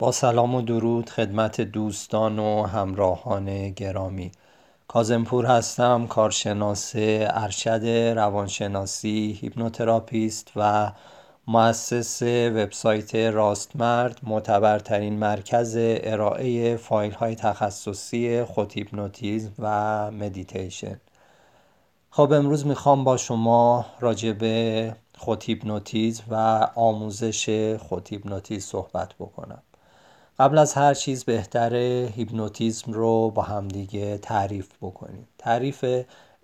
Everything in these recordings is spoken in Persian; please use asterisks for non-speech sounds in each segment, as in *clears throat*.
با سلام و درود خدمت دوستان و همراهان گرامی. کاظم‌پور هستم کارشناس ارشد روانشناسی هیپنوتراپیست و مؤسس وبسایت راستمرد معتبرترین مرکز ارائه فایل های تخصصی خود هیپنوتیزم و مدیتیشن. خب امروز می‌خوام با شما راجع به خود هیپنوتیزم و آموزش خود هیپنوتیزم صحبت بکنم. قبل از هر چیز بهتره هیپنوتیزم رو با همدیگه تعریف بکنیم. تعریف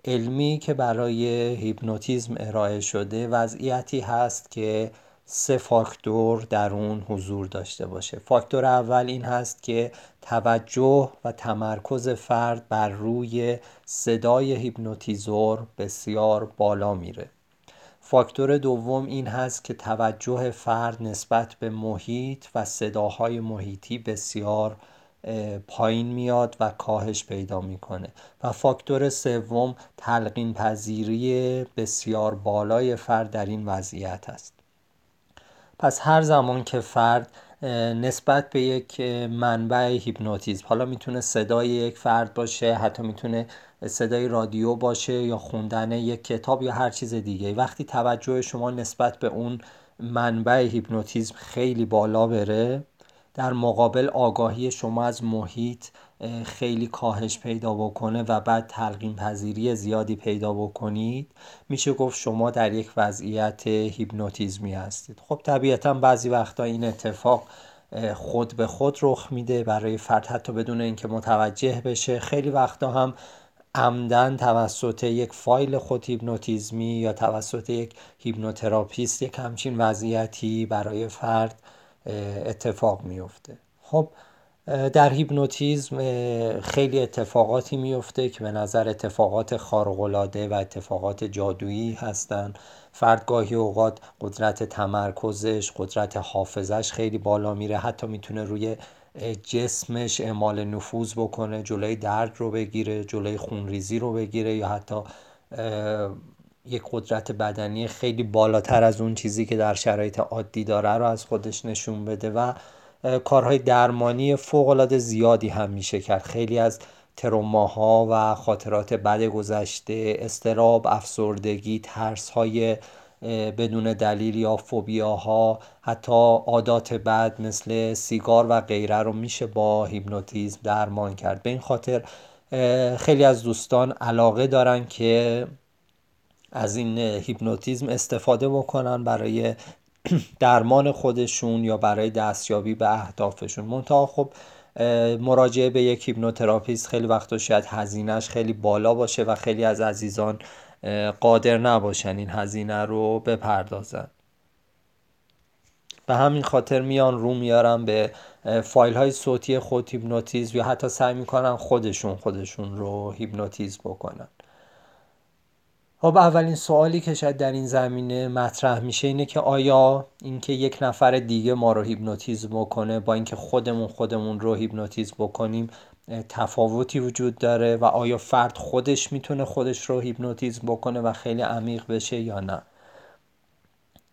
علمی که برای هیپنوتیزم ارائه شده وضعیتی هست که سه فاکتور در اون حضور داشته باشه. فاکتور اول این هست که توجه و تمرکز فرد بر روی صدای هیپنوتیزور بسیار بالا میره. فاکتور دوم این هست که توجه فرد نسبت به محیط و صداهای محیطی بسیار پایین میاد و کاهش پیدا می‌کنه. و فاکتور سوم تلقین پذیری بسیار بالای فرد در این وضعیت است. پس هر زمان که فرد نسبت به یک منبع هیپنوتیزم. حالا می‌تونه صدای یک فرد باشه حتی می‌تونه صدای رادیو باشه یا خوندن یک کتاب یا هر چیز دیگه. وقتی توجه شما نسبت به اون منبع هیپنوتیزم خیلی بالا بره در مقابل آگاهی شما از محیط خیلی کاهش پیدا بکنه و بعد تلقین پذیری زیادی پیدا بکنید میشه گفت شما در یک وضعیت هیپنوتیزمی هستید. خب طبیعتا بعضی وقتا این اتفاق خود به خود رخ میده برای فرد حتی بدون اینکه متوجه بشه. خیلی وقتا هم عمدتاً توسط یک فایل خود هیپنوتیزمی یا توسط یک هیپنوتراپیست یک همچین وضعیتی برای فرد اتفاق میفته. خب در هیپنوتیزم خیلی اتفاقاتی میفته که به نظر اتفاقات خارق‌العاده و اتفاقات جادویی هستند فرد گاهی اوقات قدرت تمرکزش قدرت حافظش خیلی بالا میره. حتی می‌تونه روی جسمش اعمال نفوذ بکنه جلوی درد رو بگیره جلوی خونریزی رو بگیره یا حتی یک قدرت بدنی خیلی بالاتر از اون چیزی که در شرایط عادی داره رو از خودش نشون بده و کارهای درمانی فوقالعاده زیادی هم میشه کرد. خیلی از تروماها و خاطرات بد گذشته استراب افسردگی ترس های بدون دلیل یا فوبیاها حتی عادات بد مثل سیگار و غیره رو میشه با هیپنوتیزم درمان کرد. به این خاطر خیلی از دوستان علاقه دارن که از این هیپنوتیزم استفاده بکنن برای *clears throat* درمان خودشون یا برای دستیابی به اهدافشون. منتها خب مراجعه به یک هیپنوتراپیست خیلی وقتا شاید هزینهش خیلی بالا باشه و خیلی از عزیزان قادر نباشن این هزینه رو بپردازن. به همین خاطر میان رو میارن به فایل های صوتی خود هیپنوتیزم یا حتی سعی می‌کنن خودشون خودشون رو هیپنوتیزم بکنن. خب اولین سوالی که شاید در این زمینه مطرح میشه اینه که آیا اینکه یک نفر دیگه ما رو هیپنوتیزم بکنه با اینکه خودمون خودمون رو هیپنوتیزم بکنیم تفاوتی وجود داره و آیا فرد خودش می‌تونه خودش رو هیپنوتیزم بکنه و خیلی عمیق بشه یا نه؟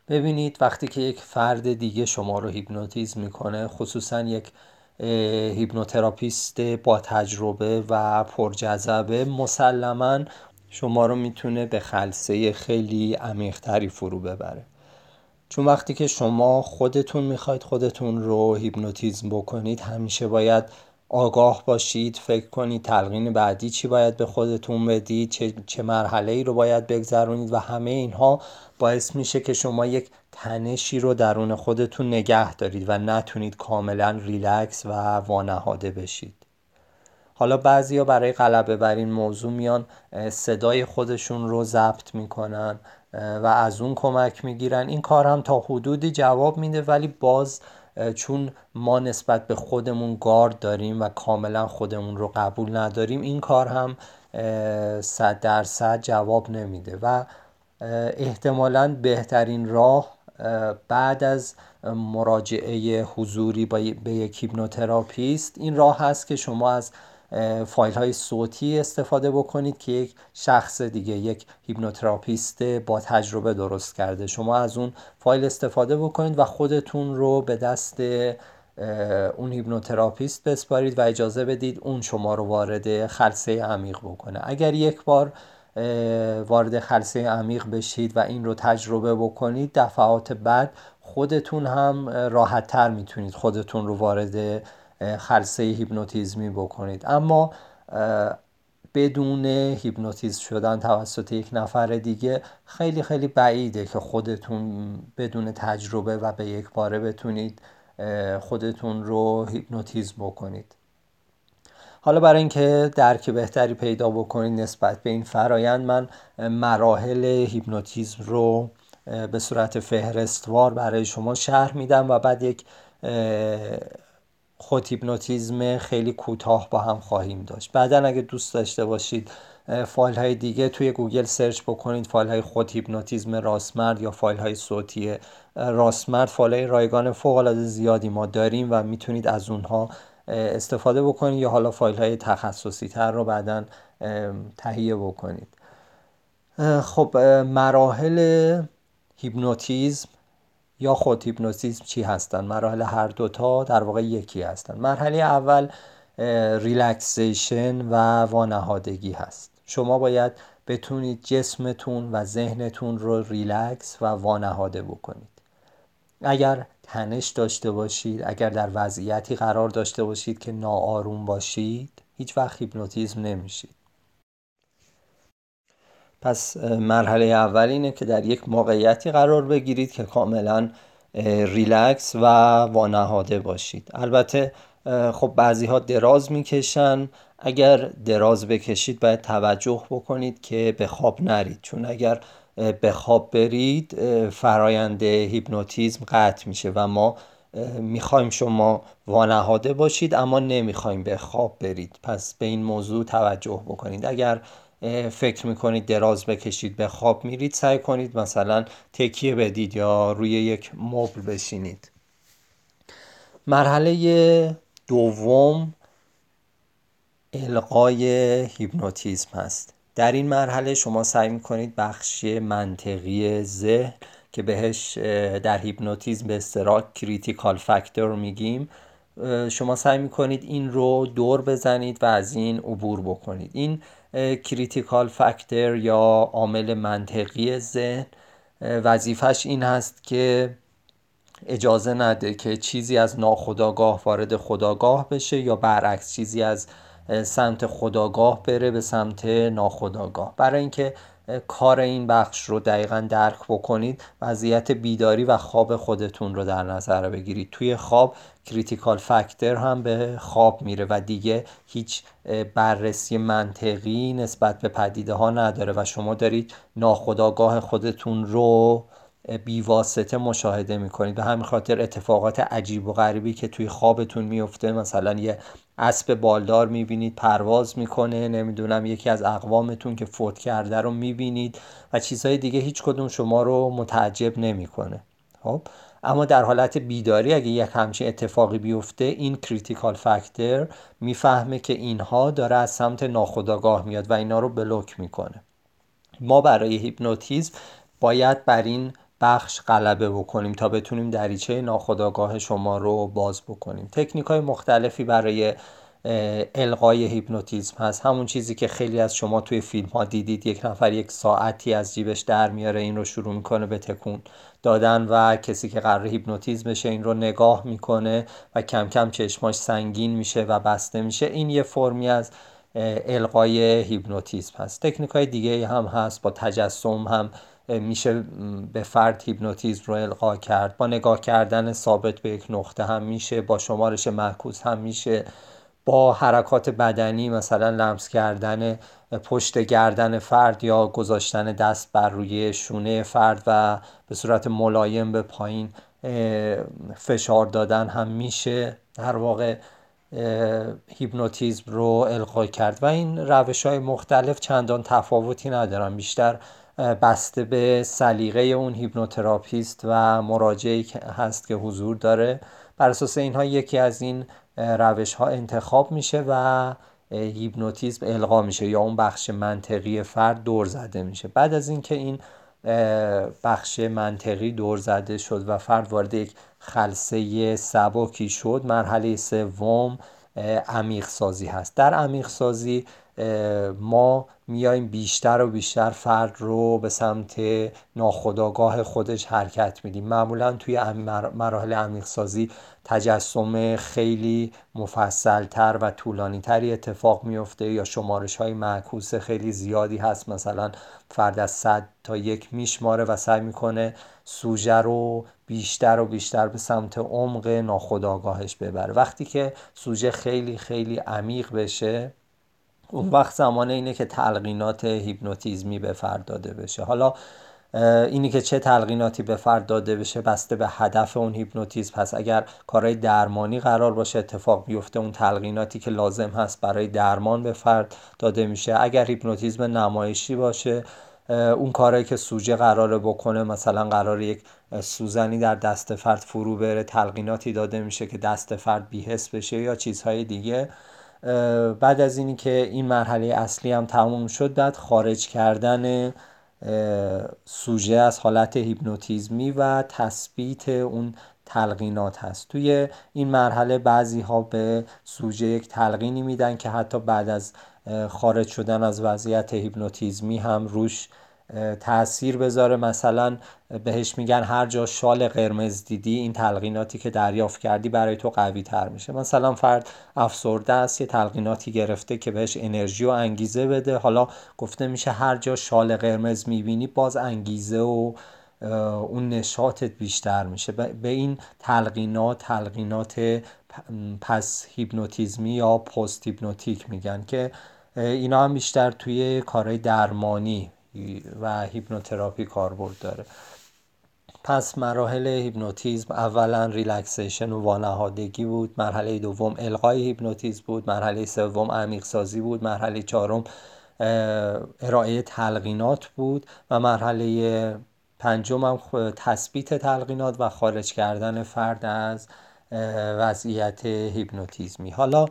ببینید وقتی که یک فرد دیگه شما رو هیپنوتیزم می‌کنه خصوصا یک هیپنوتراپیست با تجربه و پرجذبه مسلما شما رو می‌تونه به خلسه خیلی عمیقتری فرو ببره. چون وقتی که شما خودتون می‌خواید خودتون رو هیپنوتیزم بکنید همیشه باید آگاه باشید فکر کنید تلقین بعدی چی باید به خودتون بدید چه, چه مرحله ای رو باید بگذرونید و همه اینها باعث میشه که شما یک تنشی رو درون خودتون نگه دارید و نتونید کاملا ریلکس و وانهاده بشید. حالا بعضیا برای غلبه بر این موضوع میان صدای خودشون رو ضبط می‌کنن و از اون کمک می‌گیرن. این کار هم تا حدودی جواب میده ولی باز چون ما نسبت به خودمون گارد داریم و کاملا خودمون رو قبول نداریم این کار هم صد درصد جواب نمیده. و احتمالا بهترین راه بعد از مراجعه حضوری به یک هیپنوتراپیست این راه هست که شما از فایل های صوتی استفاده بکنید که یک شخص دیگه یک هیپنوتراپیست با تجربه درست کرده. شما از اون فایل استفاده بکنید و خودتون رو به دست اون هیپنوتراپیست بسپارید و اجازه بدید اون شما رو وارد خلسه عمیق بکنه. اگر یک بار وارد خلصه عمیق بشید و این رو تجربه بکنید دفعات بعد خودتون هم راحت تر می‌تونید خودتون رو وارد خلصه هیپنوتیزمی بکنید. اما بدون هیپنوتیزم شدن توسط یک نفر دیگه خیلی خیلی بعیده که خودتون بدون تجربه و به یک باره بتونید خودتون رو هیپنوتیزم بکنید. حالا برای اینکه درک بهتری پیدا بکنید نسبت به این فرایند من مراحل هیپنوتیزم رو به صورت فهرستوار برای شما شرح میدم و بعد یک خود هیپنوتیزم خیلی کوتاه با هم خواهیم داشت. بعدا اگه دوست داشته باشید فایل های دیگه توی گوگل search بکنید فایل های خود هیپنوتیزم راستمرد یا فایل های صوتی راستمرد فایل های رایگان فوق العاده زیادی ما داریم و می‌تونید از اونها استفاده بکنید یا حالا فایل های تخصصی تر رو بعدا تهیه بکنید. خب مراحل هیپنوتیزم یا خود هیپنوتیزم چی هستن؟ مراحل هر دوتا در واقع یکی هستن. مرحله اول relaxation و وانهادگی هست. شما باید بتونید جسمتون و ذهنتون رو ریلکس و وانهاده بکنید. اگر تنش داشته باشید اگر در وضعیتی قرار داشته باشید که ناآروم باشید هیچ وقت هیپنوتیزم نمیشید. پس مرحله اول اینه که در یک موقعیتی قرار بگیرید که کاملا ریلکس و وانهاده باشید. البته خب بعضی ها دراز می‌کشن. اگر دراز بکشید باید توجه بکنید که به خواب نرید. چون اگر به خواب برید فرایند هیپنوتیزم قطع میشه و ما می‌خوایم شما وانهاده باشید اما نمی‌خوایم به خواب برید. پس به این موضوع توجه بکنید. اگر فکر می‌کنید دراز بکشید به خواب میرید سعی کنید مثلا تکیه بدید یا روی یک مبل بشینید. مرحله دوم القای هیپنوتیزم هست. در این مرحله شما سعی می‌کنید بخش منطقی ذهن که بهش در هیپنوتیزم به اصطلاح critical factor میگیم شما سعی می‌کنید این رو دور بزنید و از این عبور بکنید. این critical factor یا عامل منطقی ذهن. وظیفش این هست که اجازه نده که چیزی از ناخودآگاه وارد خودآگاه بشه یا برعکس چیزی از سمت خداگاه بره به سمت ناخداگاه برای اینکه کار این بخش رو دقیقا درک بکنید وضعیت بیداری و خواب خودتون رو در نظر بگیرید. توی خواب کریتیکال فکتر هم به خواب میره و دیگه هیچ بررسی منطقی نسبت به پدیده ها نداره و شما دارید ناخداگاه خودتون رو بیواسطه مشاهده می‌کنید. به همین خاطر اتفاقات عجیب و غریبی که توی خوابتون میفته مثلا یه اسب بالدار می‌بینید پرواز می‌کنه نمی‌دونم یکی از اقوامتون که فوت کرده رو می‌بینید و چیزهای دیگه هیچ کدوم شما رو متعجب نمی‌کنه. خب؟ اما در حالت بیداری اگه یک همچین اتفاقی بیفته این critical factor می‌فهمه که اینها داره از سمت ناخودآگاه میاد و اینا رو block می‌کنه. ما برای هیپنوتیزم باید بر این بخش غلبه بکنیم تا بتونیم دریچه ناخودآگاه شما رو باز بکنیم. تکنیک های مختلفی برای القای هیپنوتیزم هست. همون چیزی که خیلی از شما توی فیلم ها دیدید. یک نفر یک ساعتی از جیبش در میاره این رو شروع می‌کنه به تکون دادن و کسی که قرار هیپنوتیزم بشه این رو نگاه می‌کنه و کم کم چشماش سنگین میشه و بسته میشه. این یه فرمی از القای هیپنوتیزم هست. تکنیک های دیگه هم هست. با تجسم هم میشه به فرد هیپنوتیزم رو القا کرد. با نگاه کردن ثابت به یک نقطه هم میشه با شمارش معکوس هم میشه. با حرکات بدنی مثلا لمس کردن پشت گردن فرد یا گذاشتن دست بر روی شونه فرد و به صورت ملایم به پایین فشار دادن هم میشه. در واقع هیپنوتیزم رو القا کرد. و این روش های مختلف چندان تفاوتی ندارن. بیشتر بسته به سلیقه اون هیپنوتراپیست و مراجعی هست که حضور داره. بر اساس اینها یکی از این روش ها انتخاب میشه و هیپنوتیزم القا میشه یا اون بخش منطقی فرد دور زده میشه. بعد از اینکه این بخش منطقی دور زده شد و فرد وارد یک خلصه سبکی شد مرحله سوم عمیق سازی هست. در عمیق سازی ما میایم بیشتر و بیشتر فرد رو به سمت ناخودآگاه خودش حرکت میدیم. معمولا توی مراحل عمیق سازی تجسم خیلی مفصلتر و طولانی تری اتفاق میفته یا شمارش های معکوس خیلی زیادی هست. مثلا فرد از صد تا یک میشماره و سعی می‌کنه سوژه رو بیشتر و بیشتر به سمت عمق ناخودآگاهش ببره. وقتی که سوژه خیلی خیلی عمیق بشه اون وقت زمان اینه که تلقینات هیپنوتیزمی به فرد داده بشه. حالا اینی که چه تلقیناتی به فرد داده بشه بسته به هدف اون هیپنوتیزم. پس اگر کارهای درمانی قرار باشه اتفاق بیفته اون تلقیناتی که لازم هست برای درمان به فرد داده میشه. اگر هیپنوتیزم نمایشی باشه اون کارهایی که سوژه قراره بکنه مثلا قرار یک سوزنی در دست فرد فرو بره تلقیناتی داده میشه که دست فرد بیهس بشه یا چیزهای دیگه. بعد از اینی که این مرحله اصلی هم تموم شد بعد خارج کردن سوژه از حالت هیپنوتیزمی و تثبیت اون تلقینات هست. توی این مرحله بعضی ها به سوژه یک تلقینی میدن که حتی بعد از خارج شدن از وضعیت هیپنوتیزمی هم روش تاثیر بذاره. مثلا بهش میگن هر جا شال قرمز دیدی این تلقیناتی که دریافت کردی برای تو قوی تر میشه. مثلا فرد افسرده است یه تلقیناتی گرفته که بهش انرژی و انگیزه بده. حالا گفته میشه هر جا شال قرمز می‌بینی باز انگیزه و اون نشاطت بیشتر میشه. به این تلقینات تلقینات پس هیپنوتیزمی یا post hypnotic میگن که اینا هم بیشتر توی کارهای درمانی و هیپنوتراپی کاربرد داره. پس مراحل هیپنوتیزم اولا relaxation و وانهادگی بود. مرحله دوم القای هیپنوتیزم بود. مرحله سوم عمیق سازی بود. مرحله چهارم ارائه تلقینات بود. و مرحله پنجم هم تثبیت تلقینات و خارج کردن فرد از وضعیت هیپنوتیزمی. حالا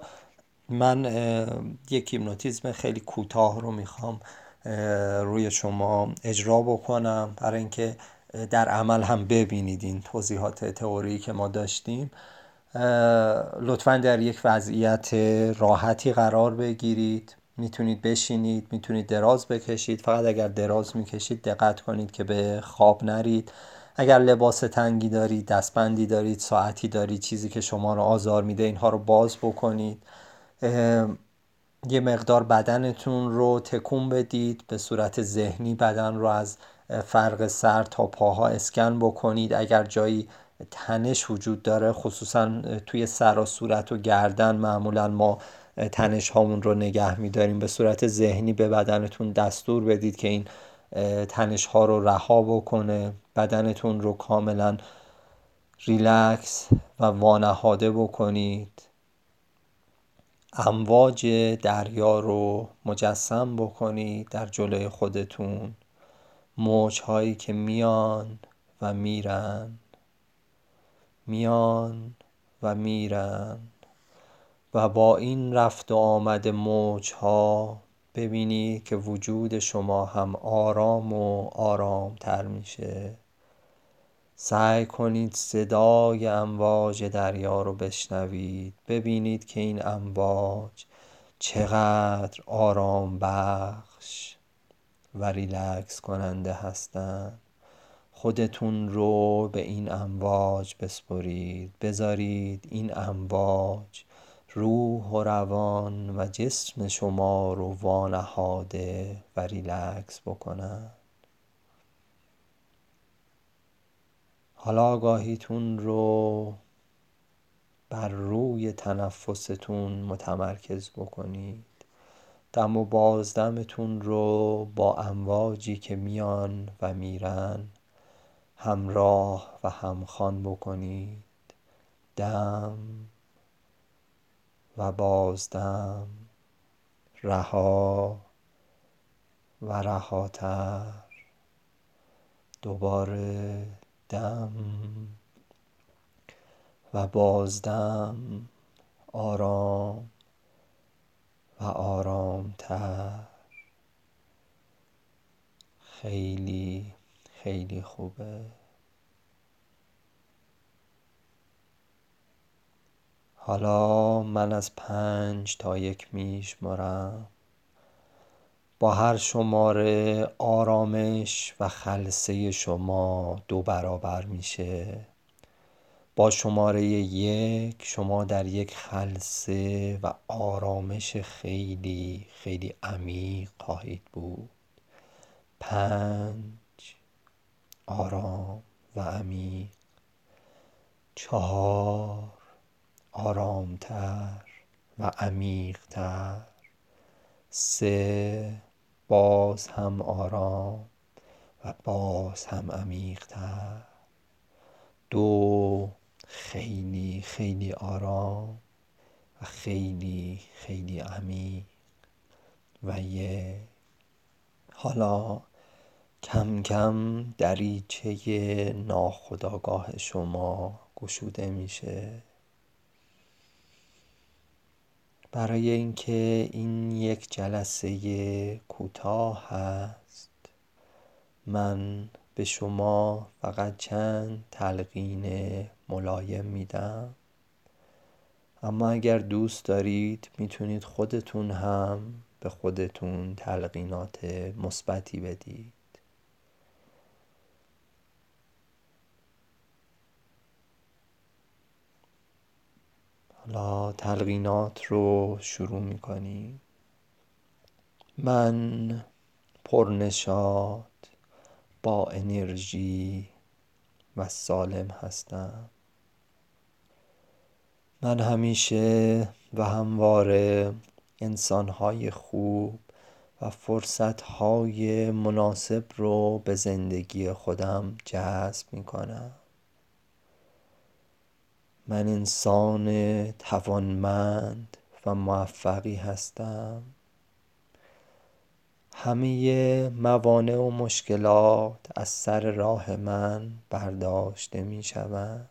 من یک هیپنوتیزم خیلی کوتاه رو می‌خوام روی شما اجرا بکنم برای اینکه در عمل هم ببینید این توضیحات تئوری که ما داشتیم. لطفا در یک وضعیت راحتی قرار بگیرید. می‌تونید بشینید می‌تونید دراز بکشید. فقط اگر دراز می‌کشید دقت کنید که به خواب نرید. اگر لباس تنگی دارید دستبندی دارید ساعتی دارید چیزی که شما رو آزار میده اینها رو باز بکنید. یه مقدار بدنتون رو تکون بدید به صورت ذهنی بدن رو از فرق سر تا پاها اسکن بکنید. اگر جایی تنش وجود داره خصوصا توی سر و صورت و گردن معمولا ما تنش هامون رو نگه میداریم. به صورت ذهنی به بدنتون دستور بدید که این تنش ها رو رها بکنه. بدنتون رو کاملا ریلکس و وانهاده بکنید. امواج دریا رو مجسم بکنید در جلوی خودتون. موج هایی که میان و میرن. میان و میرن. و با این رفت و آمد موج ها ببینید که وجود شما هم آرام و آرام تر میشه. سعی کنید صدای امواج دریا رو بشنوید. ببینید که این امواج چقدر آرام بخش و ریلکس کننده هستند خودتون رو به این امواج بسپرید. بذارید این امواج روح و روان و جسم شما رو وانهاده و ریلکس بکنند حالا آگاهیتون رو بر روی تنفستون متمرکز بکنید. دم و بازدمتون رو با امواجی که میان و میرن همراه و همخوان بکنید. دم و بازدم رها و رهاتر. دوباره دم و بازدم آرام و آرامتر. خیلی خیلی خوبه. حالا من از پنج تا یک میشمارم با هر شماره آرامش و خلصه شما دو برابر میشه. با شماره یک شما در یک خلصه و آرامش خیلی خیلی عمیق خواهید بود. پنج آرام و عمیق. چهار آرامتر و عمیقتر. سه باز هم آرام و باز هم عمیقتر. دو خیلی خیلی آرام و خیلی خیلی عمیق. و یک حالا کم کم دریچه ناخودآگاه شما گشوده میشه. برای اینکه این یک جلسه کوتاه هست من به شما فقط چند تلقین ملایم میدم. اما اگر دوست دارید می‌تونید خودتون هم به خودتون تلقینات مثبتی بدید. حالا تلقینات رو شروع می‌کنیم من پرنشاد با انرژی و سالم هستم. من همیشه و همواره انسانهای خوب و فرصتهای مناسب رو به زندگی خودم جذب می کنم من انسان توانمند و موفقی هستم. همه موانع و مشکلات از سر راه من برداشته می شوند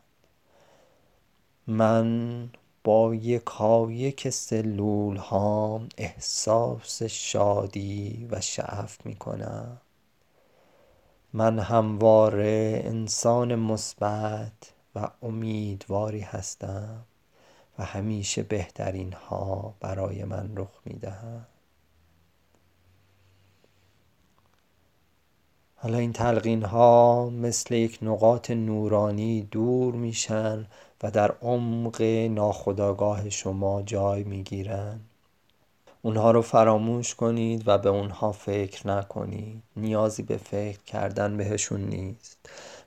من با یکایک سلول هام احساس شادی و شعف می کنم من همواره انسان مثبت و امیدواری هستم و همیشه بهترین ها برای من رخ می دهند حالا این تلقین ها مثل یک نقاط نورانی دور میشن و در عمق ناخودآگاه شما جای می‌گیرند اونها رو فراموش کنید و به اونها فکر نکنید. نیازی به فکر کردن بهشون نیست.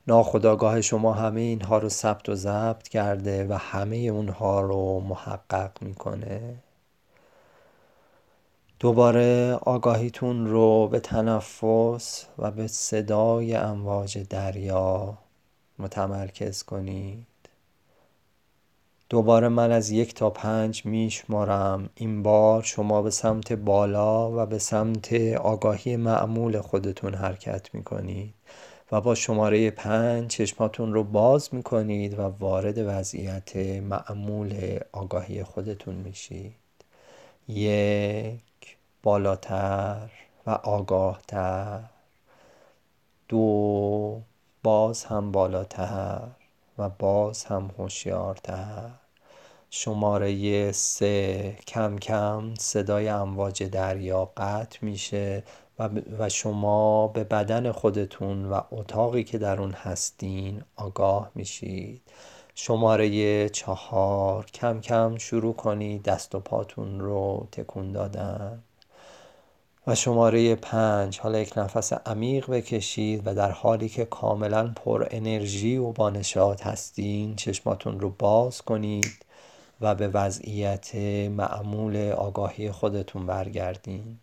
ناخودآگاه شما همه اینها رو ثبت و ضبط کرده و همه اونها رو محقق می‌کنه. دوباره آگاهیتون رو به تنفس و به صدای امواج دریا متمرکز کنید. دوباره من از یک تا پنج میشمارم. این بار شما به سمت بالا و به سمت آگاهی معمول خودتون حرکت می‌کنید. و با شماره پنج چشماتون رو باز می‌کنید و وارد وضعیت معمول آگاهی خودتون میشید. یک بالاتر و آگاهتر. دو باز هم بالاتر و باز هم هوشیارتر. شماره سه کم کم صدای امواج دریا قطع میشه و شما به بدن خودتون و اتاقی که در اون هستین آگاه میشید. شماره چهار کم کم شروع کنید دست و پاتون رو تکون دادن. و شماره پنج حالا یک نفس عمیق بکشید و در حالی که کاملا پر انرژی و با نشاط هستین چشماتون رو باز کنید و به وضعیت معمول آگاهی خودتون برگردین.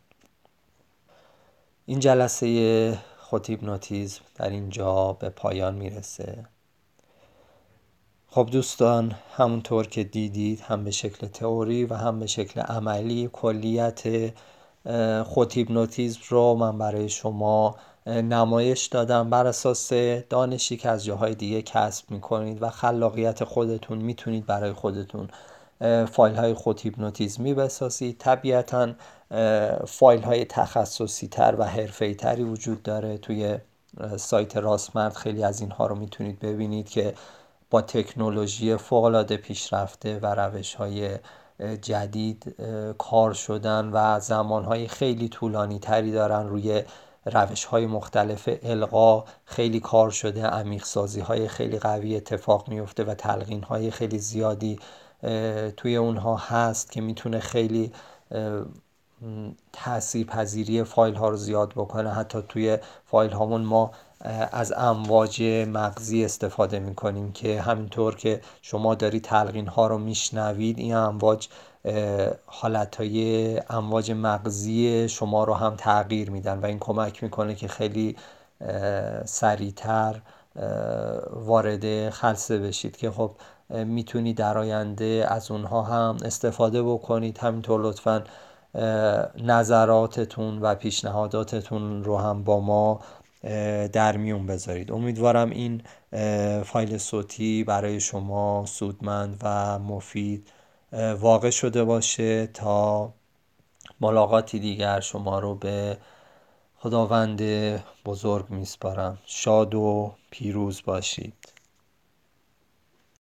این جلسه خودهیپنوتیزم در اینجا به پایان می‌رسه. خب دوستان همونطور که دیدید هم به شکل تئوری و هم به شکل عملی کلیت خود رو من برای شما نمایش دادم. بر اساس دانشی که از جاهای دیگه کسب می‌کنید و خلاقیت خودتون می‌تونید برای خودتون فایل های خود هیپنوتیزمی بسازید. طبیعتا فایل های تخصصی تر و حرفه تری وجود داره توی سایت راستمرد. خیلی از اینها رو می‌تونید ببینید که با تکنولوژی فوقالعاده پیشرفته و روش های جدید کار شدن و زمان های خیلی طولانی تری دارن روی روش های مختلف القا. خیلی کار شده عمیق سازی های خیلی قوی اتفاق میفته و تلقین های خیلی زیادی توی اونها هست که می‌تونه خیلی تاثیر پذیری فایل ها رو زیاد بکنه. حتی توی فایل هامون ما از امواج مغزی استفاده می کنیم که همینطور که شما داری تلقین ها رو میشنوید این امواج حالت های امواج مغزی شما رو هم تغییر میدن و این کمک می‌کنه که خیلی سریعتر وارد خلصه بشید که خب می‌تونید در آینده از اونها هم استفاده بکنید. همینطور لطفا نظراتتون و پیشنهاداتتون رو هم با ما در میون بذارید. امیدوارم این فایل صوتی برای شما سودمند و مفید واقع شده باشه تا ملاقاتی دیگر شما رو به خداوند بزرگ میسپارم. شاد و پیروز باشید.